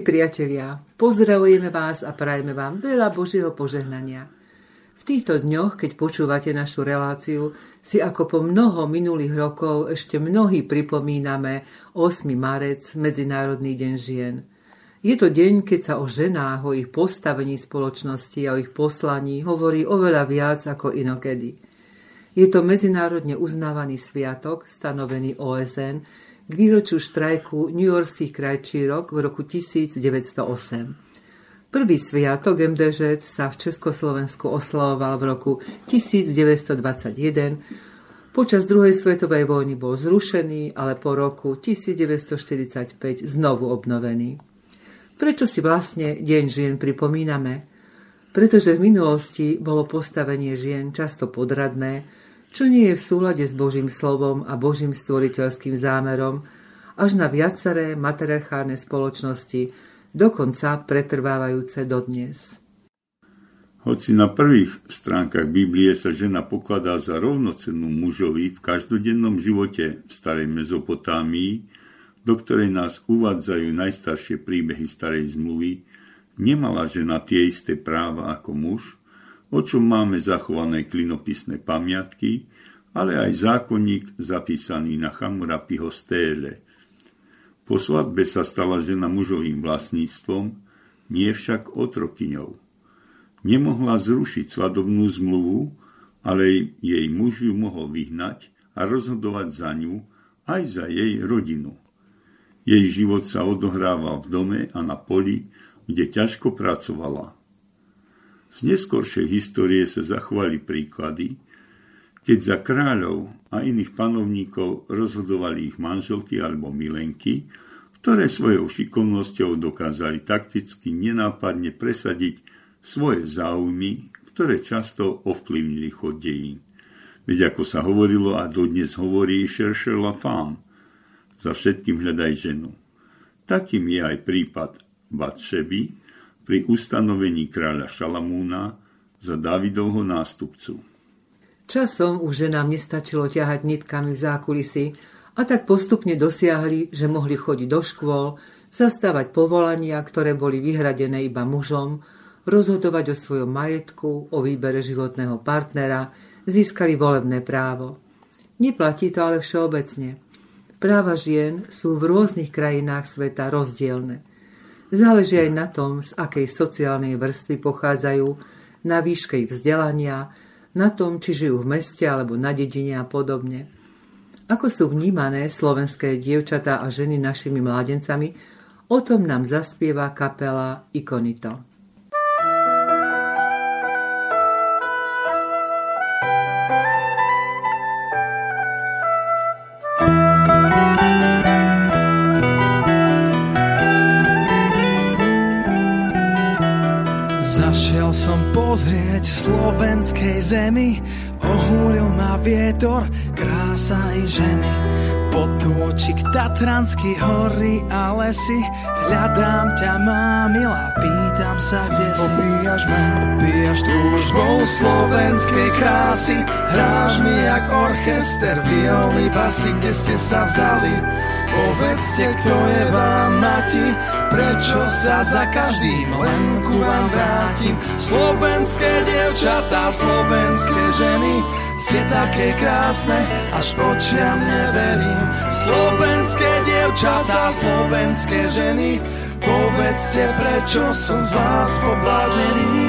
Milí priatelia, pozdravujeme vás a prajeme vám veľa Božieho požehnania. V týchto dňoch, keď počúvate našu reláciu, si ako po mnoho minulých rokov ešte mnohí pripomíname 8. marec, Medzinárodný deň žien. Je to deň, keď sa o ženách, o ich postavení spoločnosti a o ich poslaní hovorí oveľa viac ako inokedy. Je to medzinárodne uznávaný sviatok, stanovený OSN, k výročiu štrajku New Yorkských krajčírok v roku 1908. Prvý sviatok MDŽ sa v Československu oslavoval v roku 1921. Počas druhej svetovej vojny bol zrušený, ale po roku 1945 znovu obnovený. Prečo si vlastne Deň žien pripomíname? Pretože v minulosti bolo postavenie žien často podradné, čo nie je v súlade s Božím slovom a Božím stvoriteľským zámerom, až na viaceré matriarchárne spoločnosti, dokonca pretrvávajúce dodnes. Hoci na prvých stránkach Biblie sa žena pokladá za rovnocennú mužovi v každodennom živote v starej Mezopotámii, do ktorej nás uvádzajú najstaršie príbehy starej zmluvy, nemala žena tie isté práva ako muž, o čom máme zachované klinopisné pamiatky, ale aj zákonník zapísaný na Chamurapiho stéle. Po svadbe sa stala žena mužovým vlastníctvom, nie však otrokyňou. Nemohla zrušiť svadobnú zmluvu, ale jej muž ju mohol vyhnať a rozhodovať za ňu aj za jej rodinu. Jej život sa odohrával v dome a na poli, kde ťažko pracovala. Z neskoršej histórie sa zachovali príklady, keď za kráľov a iných panovníkov rozhodovali ich manželky alebo milenky, ktoré svojou šikovnosťou dokázali takticky nenápadne presadiť svoje záujmy, ktoré často ovplyvnili chod dejín. Veď ako sa hovorilo a dodnes hovorí cherche la femme, za všetkým hľadaj ženu. Takým je aj prípad Batšeby, pri ustanovení kráľa Šalamúna za Davidovho nástupcu. Časom už ženám nestačilo ťahať nitkami v zákulisí a tak postupne dosiahli, že mohli chodiť do škôl, zastávať povolania, ktoré boli vyhradené iba mužom, rozhodovať o svojom majetku, o výbere životného partnera, získali volebné právo. Neplatí to ale všeobecne. Práva žien sú v rôznych krajinách sveta rozdielne. Záleží aj na tom, z akej sociálnej vrstvy pochádzajú, na výške ich vzdelania, na tom, či žijú v meste alebo na dedine a podobne. Ako sú vnímané slovenské dievčatá a ženy našimi mládencami, o tom nám zaspieva kapela Ikonito. Som pozrieť slovenskej zemi, ohúril ma vietor, krása i ženy. Potôčik Tatranský hory a lesy, hľadám ťa má milá, pýtam sa, kde si. Opíjaš ma, opíjaš túžbou slovenskej krásy, hráš mi jak orchester, violy, basy, kde ste sa vzali. Povedzte, kto je vám mati, prečo sa za každým len ku vám vrátim. Slovenské dievčatá, slovenské ženy, ste také krásne, až očiam neverím. Slovenské dievčatá, slovenské ženy, povedzte, prečo som z vás pobláznený.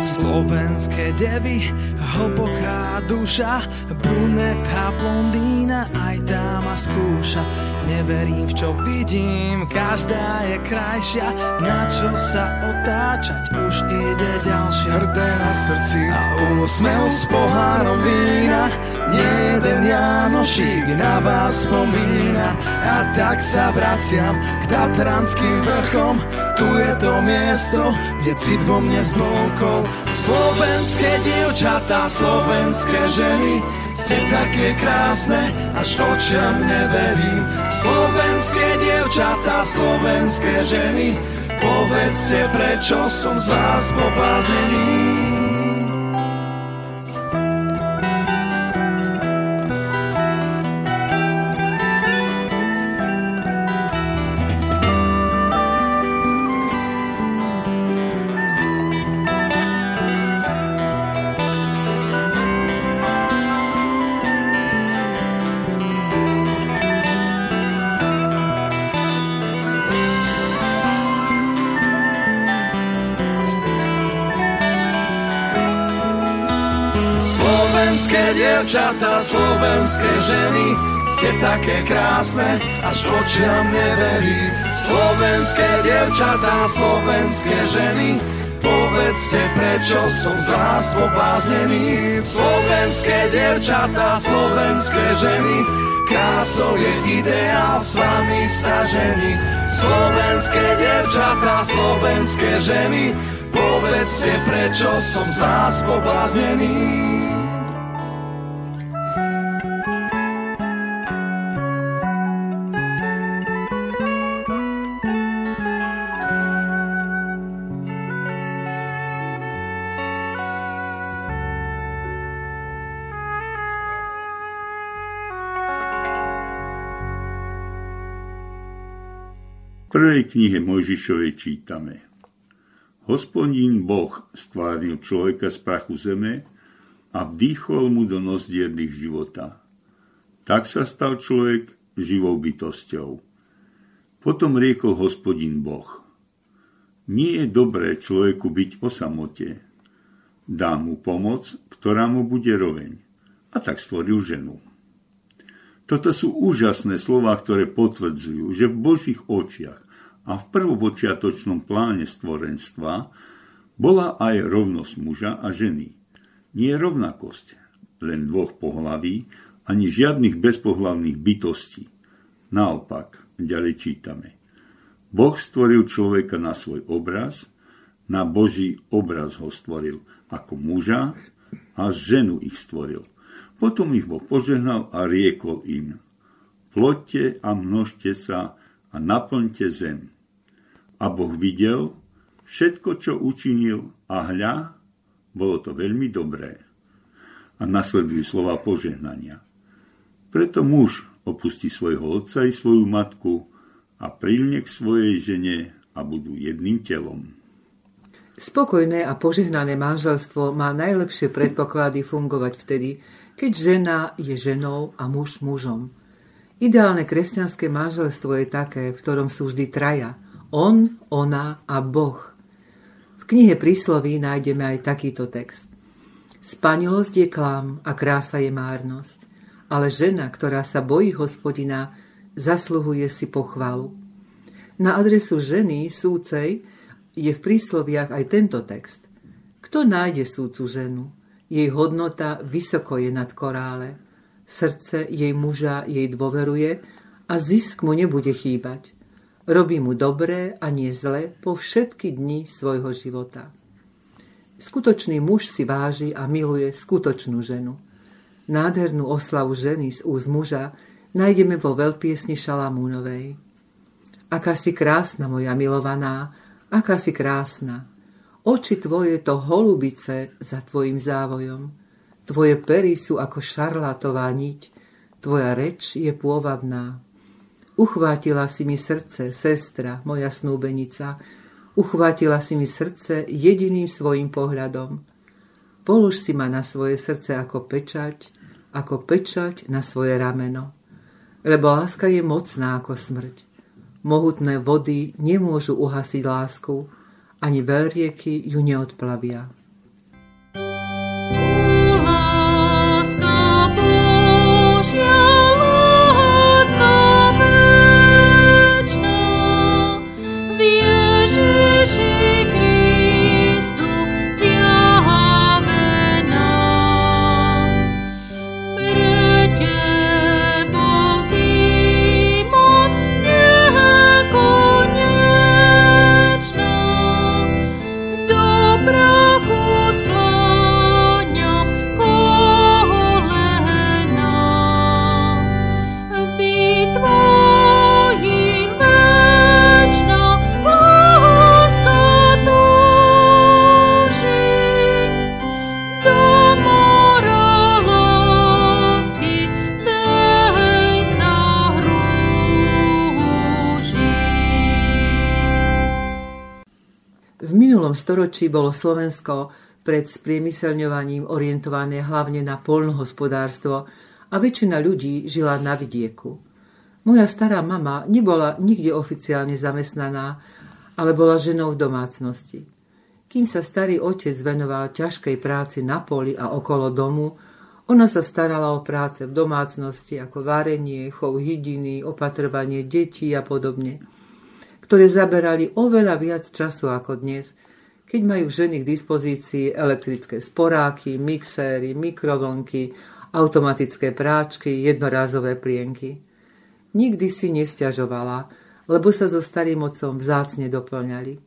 Slovenské devy, hlboká duša, bruneta, blondína, aj dáma skúša. Neverím v čo vidím, každá je krajšia, na čo sa otáčať, už ide ďalšia. Hrdé na srdci a úsmev s pohárom vína, jeden Janošík na vás spomína. A tak sa vraciam k Tatranským vrchom, tu je to miesto, kde cit vo mne vzmolkol. Slovenské dievčatá, slovenské ženy, ste také krásne, až očiam neverím. Slovenské dievčatá, slovenské ženy, povedzte, prečo som z vás pobláznený. Dievčatá, slovenské ženy, ste také krásne, až očiam neverí. Slovenské dievčatá, slovenské ženy, Povedzte, prečo som z vás pobláznený Slovenské dievčatá, slovenské ženy Krásou je ideál s vami sa ženiť. Slovenské dievčatá, slovenské ženy Povedzte, prečo som z vás pobláznený prvej knihe Mojžišovej čítame. Hospodín Boh stvárnil človeka z prachu zeme a vdýchol mu do nozdierných života. Tak sa stal človek živou bytosťou. Potom riekol hospodín Boh. Nie je dobré človeku byť o samote. Dá mu pomoc, ktorá mu bude roveň. A tak stvoril ženu. Toto sú úžasné slova, ktoré potvrdzujú, že v Božích očiach a v prvopočiatočnom pláne stvorenstva bola aj rovnosť muža a ženy. Nie rovnakosť len dvoch pohlaví, ani žiadnych bezpohlavných bytostí. Naopak, ďalej čítame. Boh stvoril človeka na svoj obraz, na Boží obraz ho stvoril ako muža a ženu ich stvoril. Potom ich Boh požehnal a riekol im, ploďte a množte sa a naplňte zem. A Boh videl všetko, čo učinil a hľa, bolo to veľmi dobré. A nasledujú slova požehnania. Preto muž opustí svojho otca i svoju matku a prilne k svojej žene a budú jedným telom. Spokojné a požehnané manželstvo má najlepšie predpoklady fungovať vtedy, keď žena je ženou a muž mužom. Ideálne kresťanské manželstvo je také, v ktorom sú vždy traja. On, ona a Boh. V knihe prísloví nájdeme aj takýto text. Spanilosť je klam a krása je márnosť, ale žena, ktorá sa bojí hospodina, zasluhuje si pochvalu. Na adresu ženy, súcej, je v prísloviach aj tento text. Kto nájde súcu ženu? Jej hodnota vysoko je nad korále. Srdce jej muža jej dôveruje a zisk mu nebude chýbať. Robí mu dobré a nie zle po všetky dni svojho života. Skutočný muž si váži a miluje skutočnú ženu. Nádhernú oslavu ženy z úz muža nájdeme vo veľpiesni Šalamúnovej. Aká si krásna, moja milovaná, aká si krásna, Oči tvoje to holubice za tvojim závojom. Tvoje pery sú ako šarlátová niť. Tvoja reč je pôvabná. Uchvátila si mi srdce, sestra, moja snúbenica. Uchvátila si mi srdce jediným svojim pohľadom. Polož si ma na svoje srdce ako pečať, ako pečať na svoje rameno. Lebo láska je mocná ako smrť. Mohutné vody nemôžu uhasiť lásku, ani veľrieky ju neodplavia. Storočí bolo Slovensko pred spriemyselňovaním orientované hlavne na polnohospodárstvo a väčšina ľudí žila na vidieku. Moja stará mama nebola nikde oficiálne zamestnaná, ale bola ženou v domácnosti. Kým sa starý otec venoval ťažkej práci na poli a okolo domu, Ona sa starala o práce v domácnosti ako varenie, chov hydiny, opatrovanie detí a podobne, ktoré zaberali oveľa viac času ako dnes, keď majú ženy k dispozícii elektrické sporáky, mixéry, mikrovlnky, automatické práčky, jednorázové plienky. Nikdy si nestiažovala, lebo sa so starým otcom vzácne doplňali.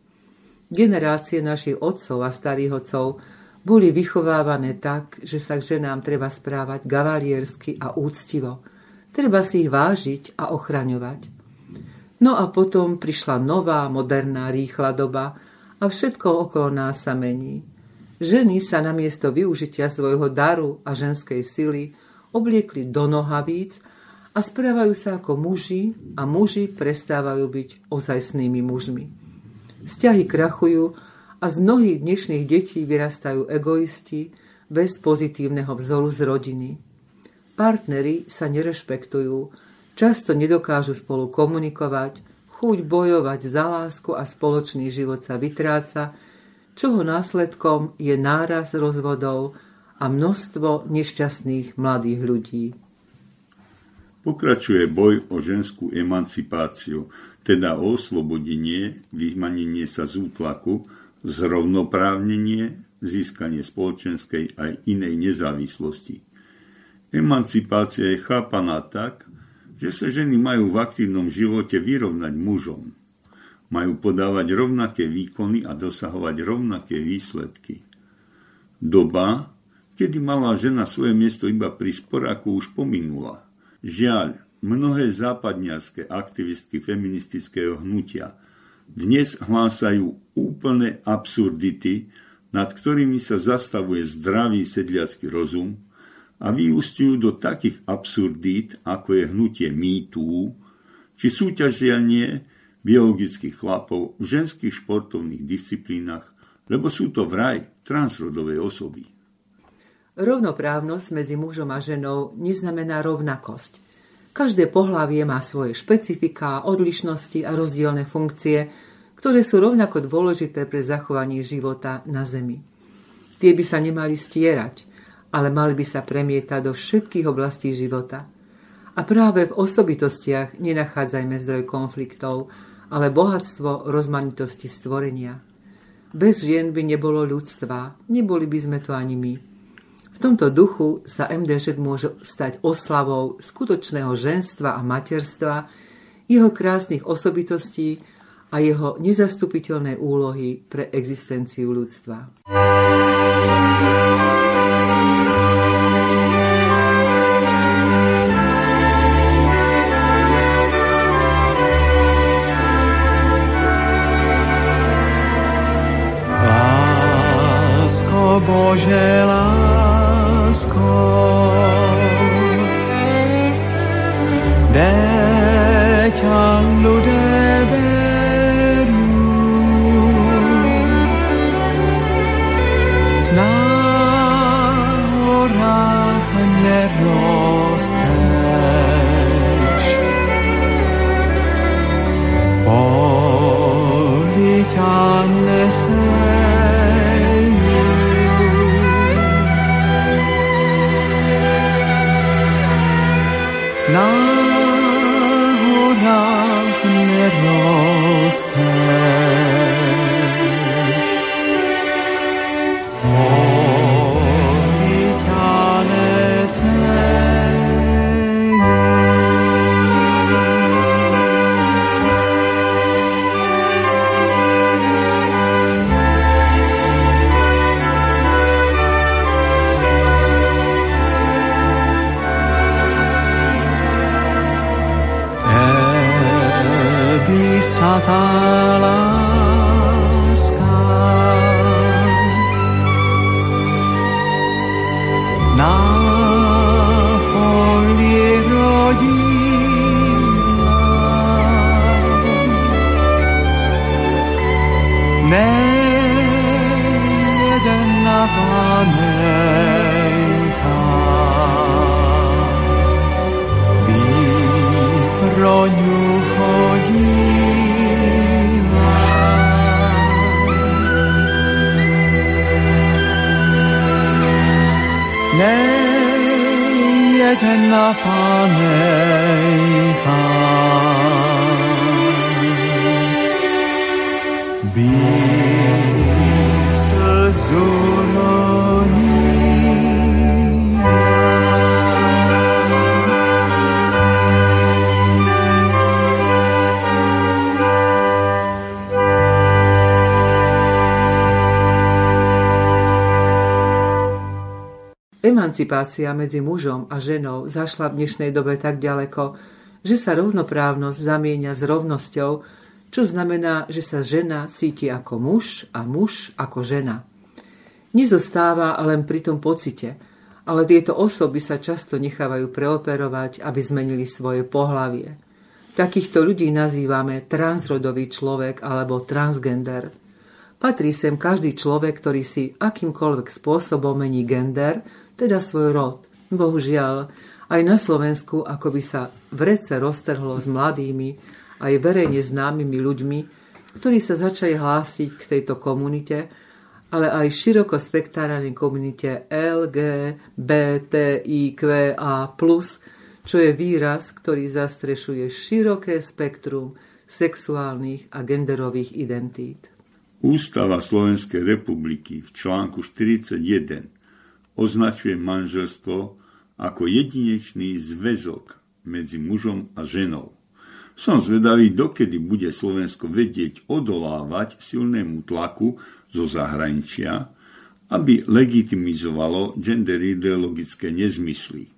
Generácie našich otcov a starých otcov boli vychovávané tak, že sa k ženám treba správať gavaliersky a úctivo. Treba si ich vážiť a ochraňovať. No a potom prišla nová, moderná, rýchla doba a všetko okolo nás sa mení. Ženy sa namiesto využitia svojho daru a ženskej sily obliekli do nohavíc a správajú sa ako muži a muži prestávajú byť ozajstnými mužmi. Vzťahy krachujú a z mnohých dnešných detí vyrastajú egoisti bez pozitívneho vzoru z rodiny. Partnery sa nerešpektujú, často nedokážu spolu komunikovať, chuť bojovať za lásku a spoločný život sa vytráca, čoho následkom je náraz rozvodov a množstvo nešťastných mladých ľudí. Pokračuje boj o ženskú emancipáciu, teda o oslobodenie, vymanenie sa z útlaku, zrovnoprávnenie, získanie spoločenskej aj inej nezávislosti. Emancipácia je chápaná tak, že sa ženy majú v aktívnom živote vyrovnať mužom. Majú podávať rovnaké výkony a dosahovať rovnaké výsledky. Doba, kedy mala žena svoje miesto iba pri sporáku, už pominula. Žiaľ, mnohé západniarské aktivistky feministického hnutia – dnes hlásajú úplné absurdity, nad ktorými sa zastavuje zdravý sedliacký rozum a vyústiujú do takých absurdít, ako je hnutie mýtú, či súťažianie biologických chlapov v ženských športovných disciplínach, lebo sú to vraj transrodové osoby. Rovnoprávnosť medzi mužom a ženou neznamená rovnakosť. Každé pohlavie má svoje špecifika, odlišnosti a rozdielne funkcie, ktoré sú rovnako dôležité pre zachovanie života na Zemi. Tie by sa nemali stierať, ale mali by sa premietať do všetkých oblastí života. A práve v osobitostiach nenachádzajme zdroj konfliktov, ale bohatstvo rozmanitosti stvorenia. Bez žien by nebolo ľudstva, neboli by sme to ani my. V tomto duchu sa MDŽ môže stať oslavou skutočného ženstva a materstva, jeho krásnych osobitostí a jeho nezastupiteľné úlohy pre existenciu ľudstva. Lásko Bože, lásko láskou. Deťa ľudé berú na horách nerosteš. Poli ťa pro ňu eden napaleka bis zur Emancipácia medzi mužom a ženou zašla v dnešnej dobe tak ďaleko, že sa rovnoprávnosť zamieňa s rovnosťou, čo znamená, že sa žena cíti ako muž a muž ako žena. Nezostáva len pri tom pocite, ale tieto osoby sa často nechávajú preoperovať, aby zmenili svoje pohlavie. Takýchto ľudí nazývame transrodový človek alebo transgender. Patrí sem každý človek, ktorý si akýmkoľvek spôsobom mení gender, teda svoj rod. Bohužiaľ, aj na Slovensku ako by sa vrece roztrhlo s mladými, aj verejne známymi ľuďmi, ktorí sa začali hlásiť k tejto komunite, ale aj široko spektárnej komunite LGBTIQA+, čo je výraz, ktorý zastrešuje široké spektrum sexuálnych a genderových identít. Ústava Slovenskej republiky v článku 41 označuje manželstvo ako jedinečný zväzok medzi mužom a ženou. Som zvedavý, dokedy bude Slovensko vedieť odolávať silnému tlaku zo zahraničia, aby legitimizovalo gender ideologické nezmysly.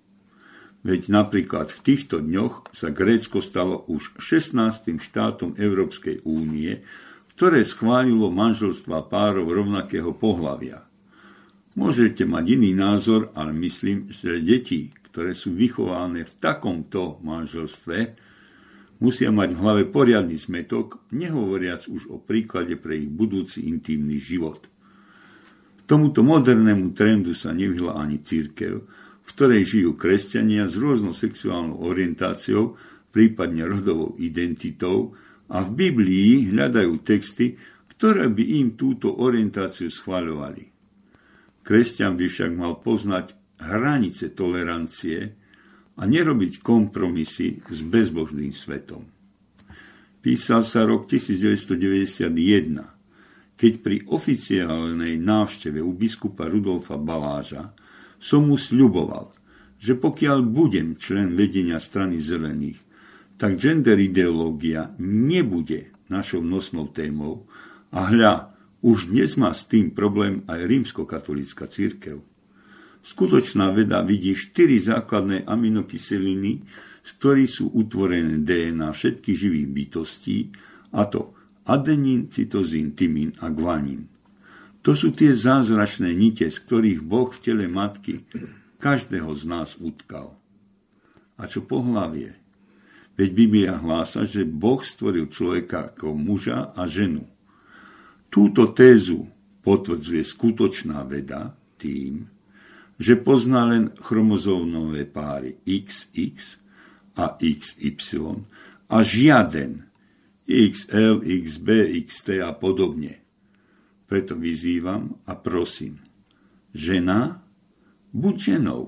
Veď napríklad v týchto dňoch sa Grécko stalo už 16. štátom Európskej únie, ktoré schválilo manželstva párov rovnakého pohlavia. Môžete mať iný názor, ale myslím, že deti, ktoré sú vychované v takomto manželstve, musia mať v hlave poriadny smetok, nehovoriac už o príklade pre ich budúci intimný život. Tomuto modernému trendu sa nevyhla ani církev, v ktorej žijú kresťania s rôznou sexuálnou orientáciou, prípadne rodovou identitou a v Biblii hľadajú texty, ktoré by im túto orientáciu schváľovali. Kresťan by však mal poznať hranice tolerancie a nerobiť kompromisy s bezbožným svetom. Písal sa rok 1991, keď pri oficiálnej návšteve u biskupa Rudolfa Baláža som mu sľuboval, že pokiaľ budem člen vedenia strany zelených, tak gender ideológia nebude našou nosnou témou a hľa, už dnes má s tým problém aj rímskokatolícka církev. Skutočná veda vidí štyri základné aminokyseliny, z ktorých sú utvorené DNA všetkých živých bytostí, a to adenín, cytozín, tymín a guanín. To sú tie zázračné nite, z ktorých Boh v tele matky každého z nás utkal. A čo pohlavie? Veď Biblia hlása, že Boh stvoril človeka ako muža a ženu. Túto tézu potvrdzuje skutočná veda tým, že pozná len chromozómové páry XX a XY a žiaden XL, XB, XT a podobne. Preto vyzývam a prosím, žena, buď ženou.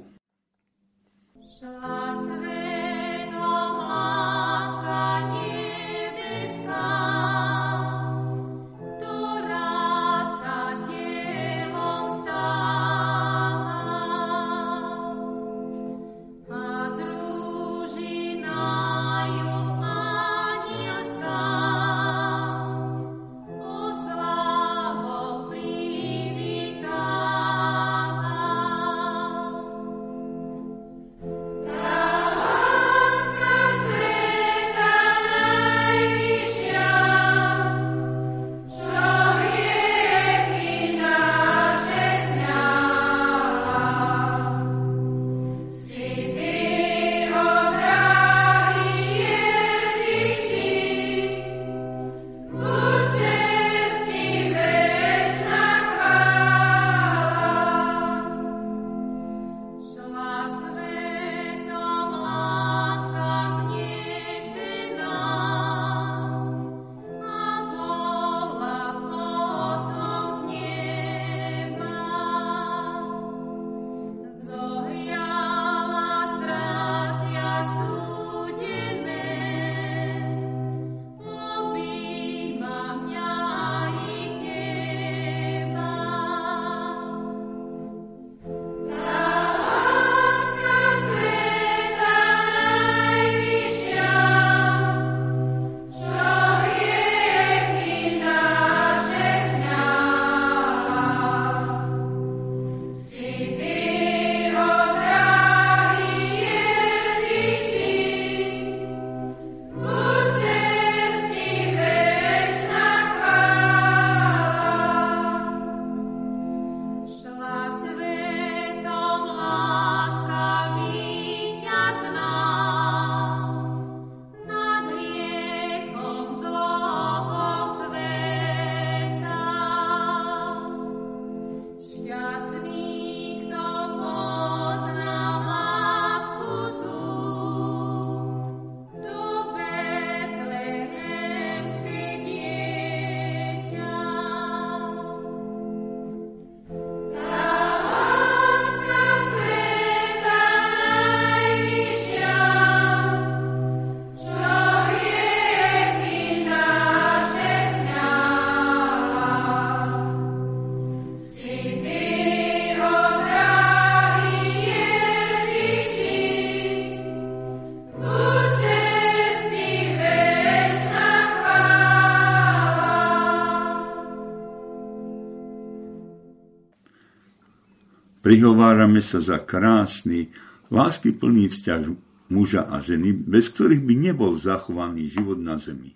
Prihovárame sa za krásny, láskyplný vzťah muža a ženy, bez ktorých by nebol zachovaný život na zemi.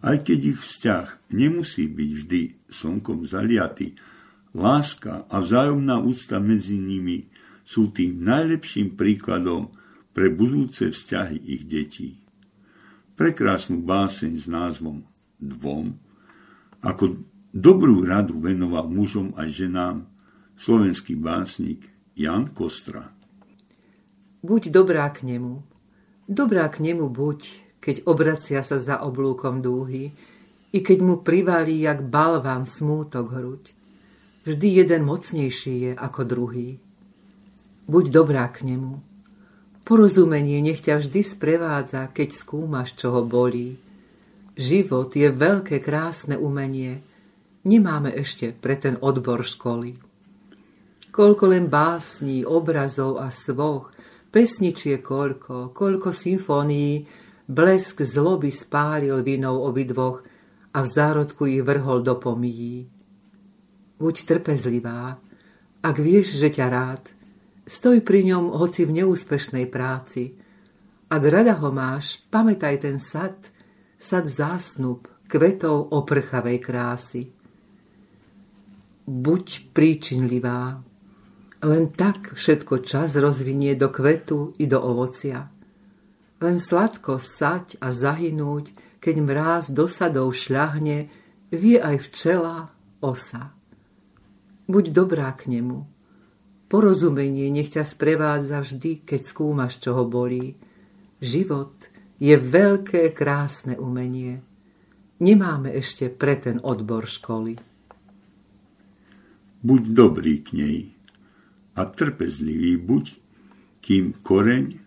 Aj keď ich vzťah nemusí byť vždy slnkom zaliatý, láska a vzájomná úcta medzi nimi sú tým najlepším príkladom pre budúce vzťahy ich detí. Prekrásnu báseň s názvom Dvom, ako dobrú radu venoval mužom aj ženám slovenský básnik Jan Kostra. Buď dobrá k nemu. Dobrá k nemu buď, keď obracia sa za oblúkom dúhy, i keď mu privalí jak balván smútok hruď. Vždy jeden mocnejší je ako druhý. Buď dobrá k nemu. Porozumenie nech ťa vždy sprevádza, keď skúmaš, čo ho bolí. Život je veľké krásne umenie. Nemáme ešte pre ten odbor školy. Koľko len básní, obrazov a svoch, pesničie koľko, koľko symfónií, Blesk zloby spálil vinou obidvoch a v zárodku ich vrhol do pomíjí. Buď trpezlivá, ak vieš, že ťa rád, stoj pri ňom hoci v neúspešnej práci. Ak rada ho máš, pamätaj ten sad, sad zásnub, kvetov oprchavej krásy. Buď príčinlivá, len tak všetko čas rozvinie do kvetu i do ovocia. Len sladko sať a zahynúť, keď mráz do sadov šľahne, vie aj včela osa. Buď dobrá k nemu. Porozumenie nech ťa sprevádza vždy, keď skúmaš, čo ho bolí. Život je veľké, krásne umenie. Nemáme ešte pre ten odbor školy. Buď dobrý k nej a trpezlivý buď, kým koreň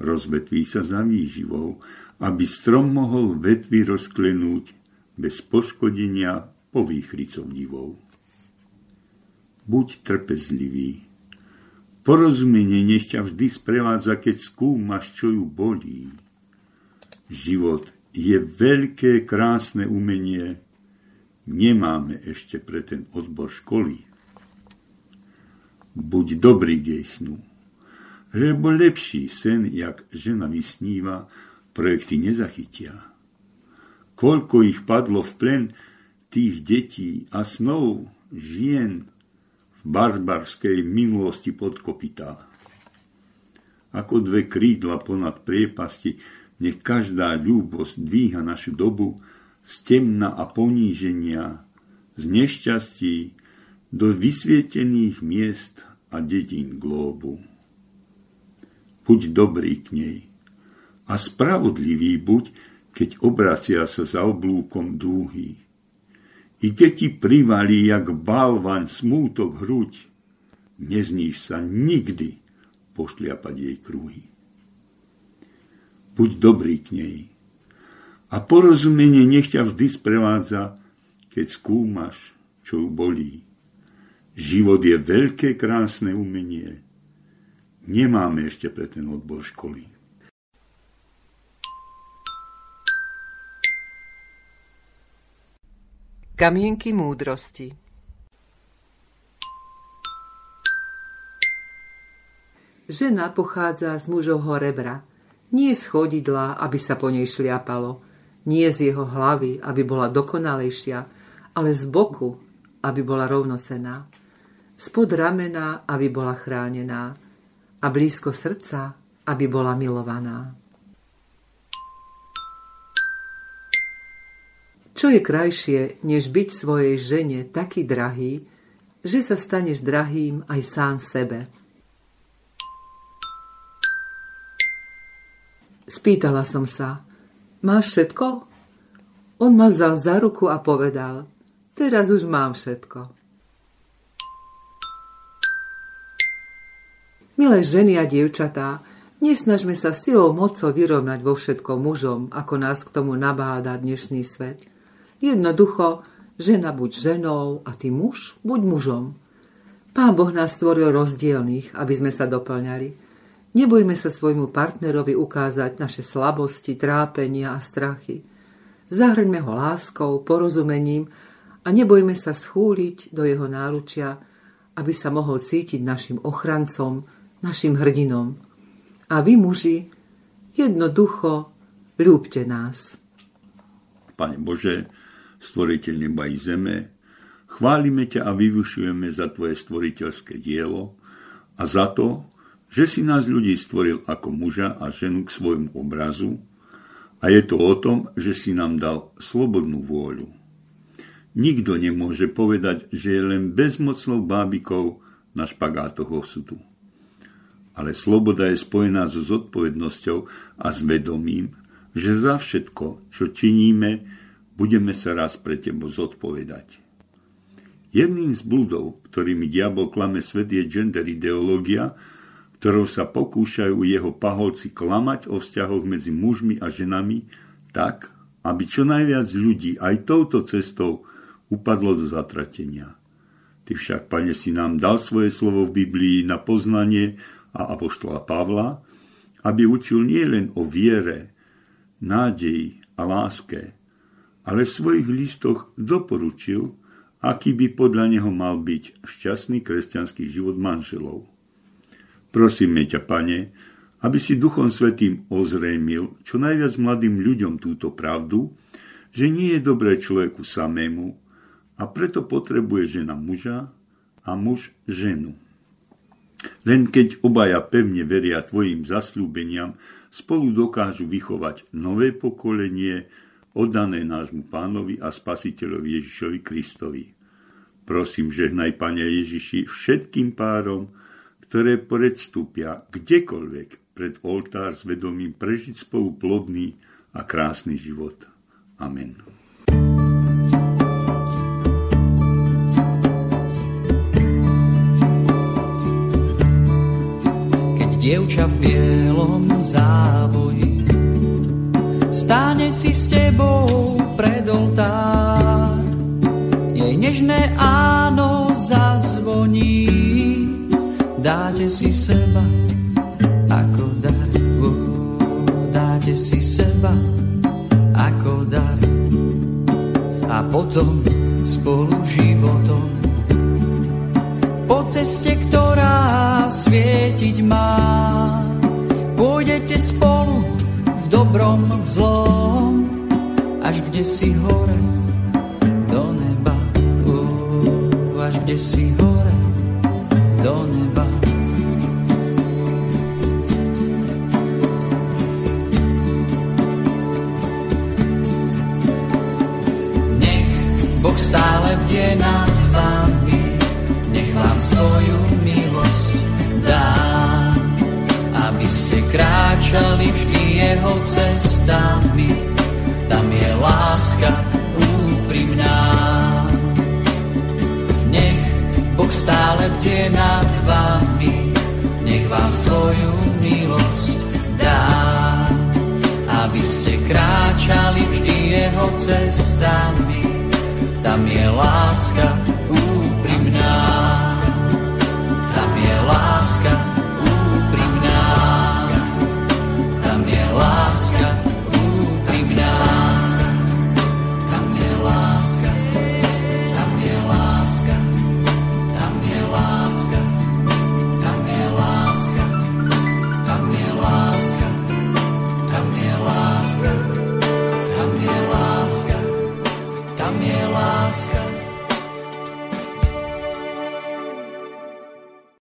rozvetví sa za výživou, aby strom mohol vetvy rozklenúť bez poškodenia po výchrycov divou. Buď trpezlivý. Porozumenie nech ťa vždy sprevádza, keď skúmaš, čo ju bolí. Život je veľké, krásne umenie. Nemáme ešte pre ten odbor školy. Buď dobrý gejsnu lebo lepší sen, jak žena vysníva, projekty nezachytia. Koľko ich padlo v plen tých detí a snov žien v barbarskej minulosti podkopitá. Ako dve krídla ponad priepasti, nech každá ľúbosť dvíha našu dobu z temna a poníženia, z nešťastí do vysvietených miest a dedín glóbu buď dobrý k nej. A spravodlivý buď, keď obracia sa za oblúkom dúhy. I keď ti privalí jak balvan smútok hruď, nezníš sa nikdy pošliapať jej kruhy. Buď dobrý k nej. A porozumenie nech ťa vždy sprevádza, keď skúmaš, čo ju bolí. Život je veľké krásne umenie, nemáme ešte pre ten odbor školy. Kamienky múdrosti. Žena pochádza z mužovho rebra, nie z chodidla, aby sa po nej šliapalo, nie z jeho hlavy, aby bola dokonalejšia, ale z boku, aby bola rovnocená, spod ramena, aby bola chránená, a blízko srdca, aby bola milovaná. Čo je krajšie, než byť svojej žene taký drahý, že sa staneš drahým aj sám sebe. Spýtala som sa, máš všetko? On ma vzal za ruku a povedal, teraz už mám všetko. Milé ženy a dievčatá, nesnažme sa silou mocou vyrovnať vo všetkom mužom, ako nás k tomu nabáda dnešný svet. Jednoducho, žena buď ženou a ty muž buď mužom. Pán Boh nás stvoril rozdielných, aby sme sa doplňali. Nebojme sa svojmu partnerovi ukázať naše slabosti, trápenia a strachy. Zahrňme ho láskou, porozumením a nebojme sa schúliť do jeho náručia aby sa mohol cítiť našim ochrancom, našim hrdinom. A vy, muži, jednoducho ľúbte nás. Pane Bože, stvoriteľ neba i zeme, chválime ťa a vyvyšujeme za Tvoje stvoriteľské dielo a za to, že si nás ľudí stvoril ako muža a ženu k svojmu obrazu a je to o tom, že si nám dal slobodnú vôľu. Nikto nemôže povedať, že je len bezmocnou bábikou na špagátoch osudu. Ale sloboda je spojená so zodpovednosťou a s vedomím, že za všetko, čo činíme, budeme sa raz pre tebo zodpovedať. Jedným z bludov, ktorými diabol klame svet, je gender ideológia, ktorou sa pokúšajú jeho paholci klamať o vzťahoch medzi mužmi a ženami tak, aby čo najviac ľudí aj touto cestou upadlo do zatratenia. Ty však, pane, si nám dal svoje slovo v Biblii na poznanie a apoštola Pavla, aby učil nielen o viere, nádeji a láske, ale v svojich listoch doporučil, aký by podľa neho mal byť šťastný kresťanský život manželov. Prosíme ťa, pane, aby si Duchom Svetým ozrejmil čo najviac mladým ľuďom túto pravdu, že nie je dobré človeku samému a preto potrebuje žena muža a muž ženu. Len keď obaja pevne veria tvojim zasľúbeniam, spolu dokážu vychovať nové pokolenie, oddané nášmu pánovi a spasiteľovi Ježišovi Kristovi. Prosím, žehnaj, Pane Ježiši, všetkým párom, ktoré predstúpia kdekoľvek pred oltár s vedomím prežiť spolu plodný a krásny život. Amen. Dievča v bielom závoji stáne si s tebou pred oltár. Jej nežné áno zazvoní, dáte si seba ako dar. Dáte si seba ako dar. A potom spolu životom ceste, ktorá svietiť má, pôjdete spolu dobrom, v zlom, až kde si hore kráčali vždy jeho cestami, tam je láska úprimná. Nech Boh stále bdie nad vami, nech vám svoju milosť dá, aby ste kráčali vždy jeho cestami, tam je láska úprimná. Tam je láska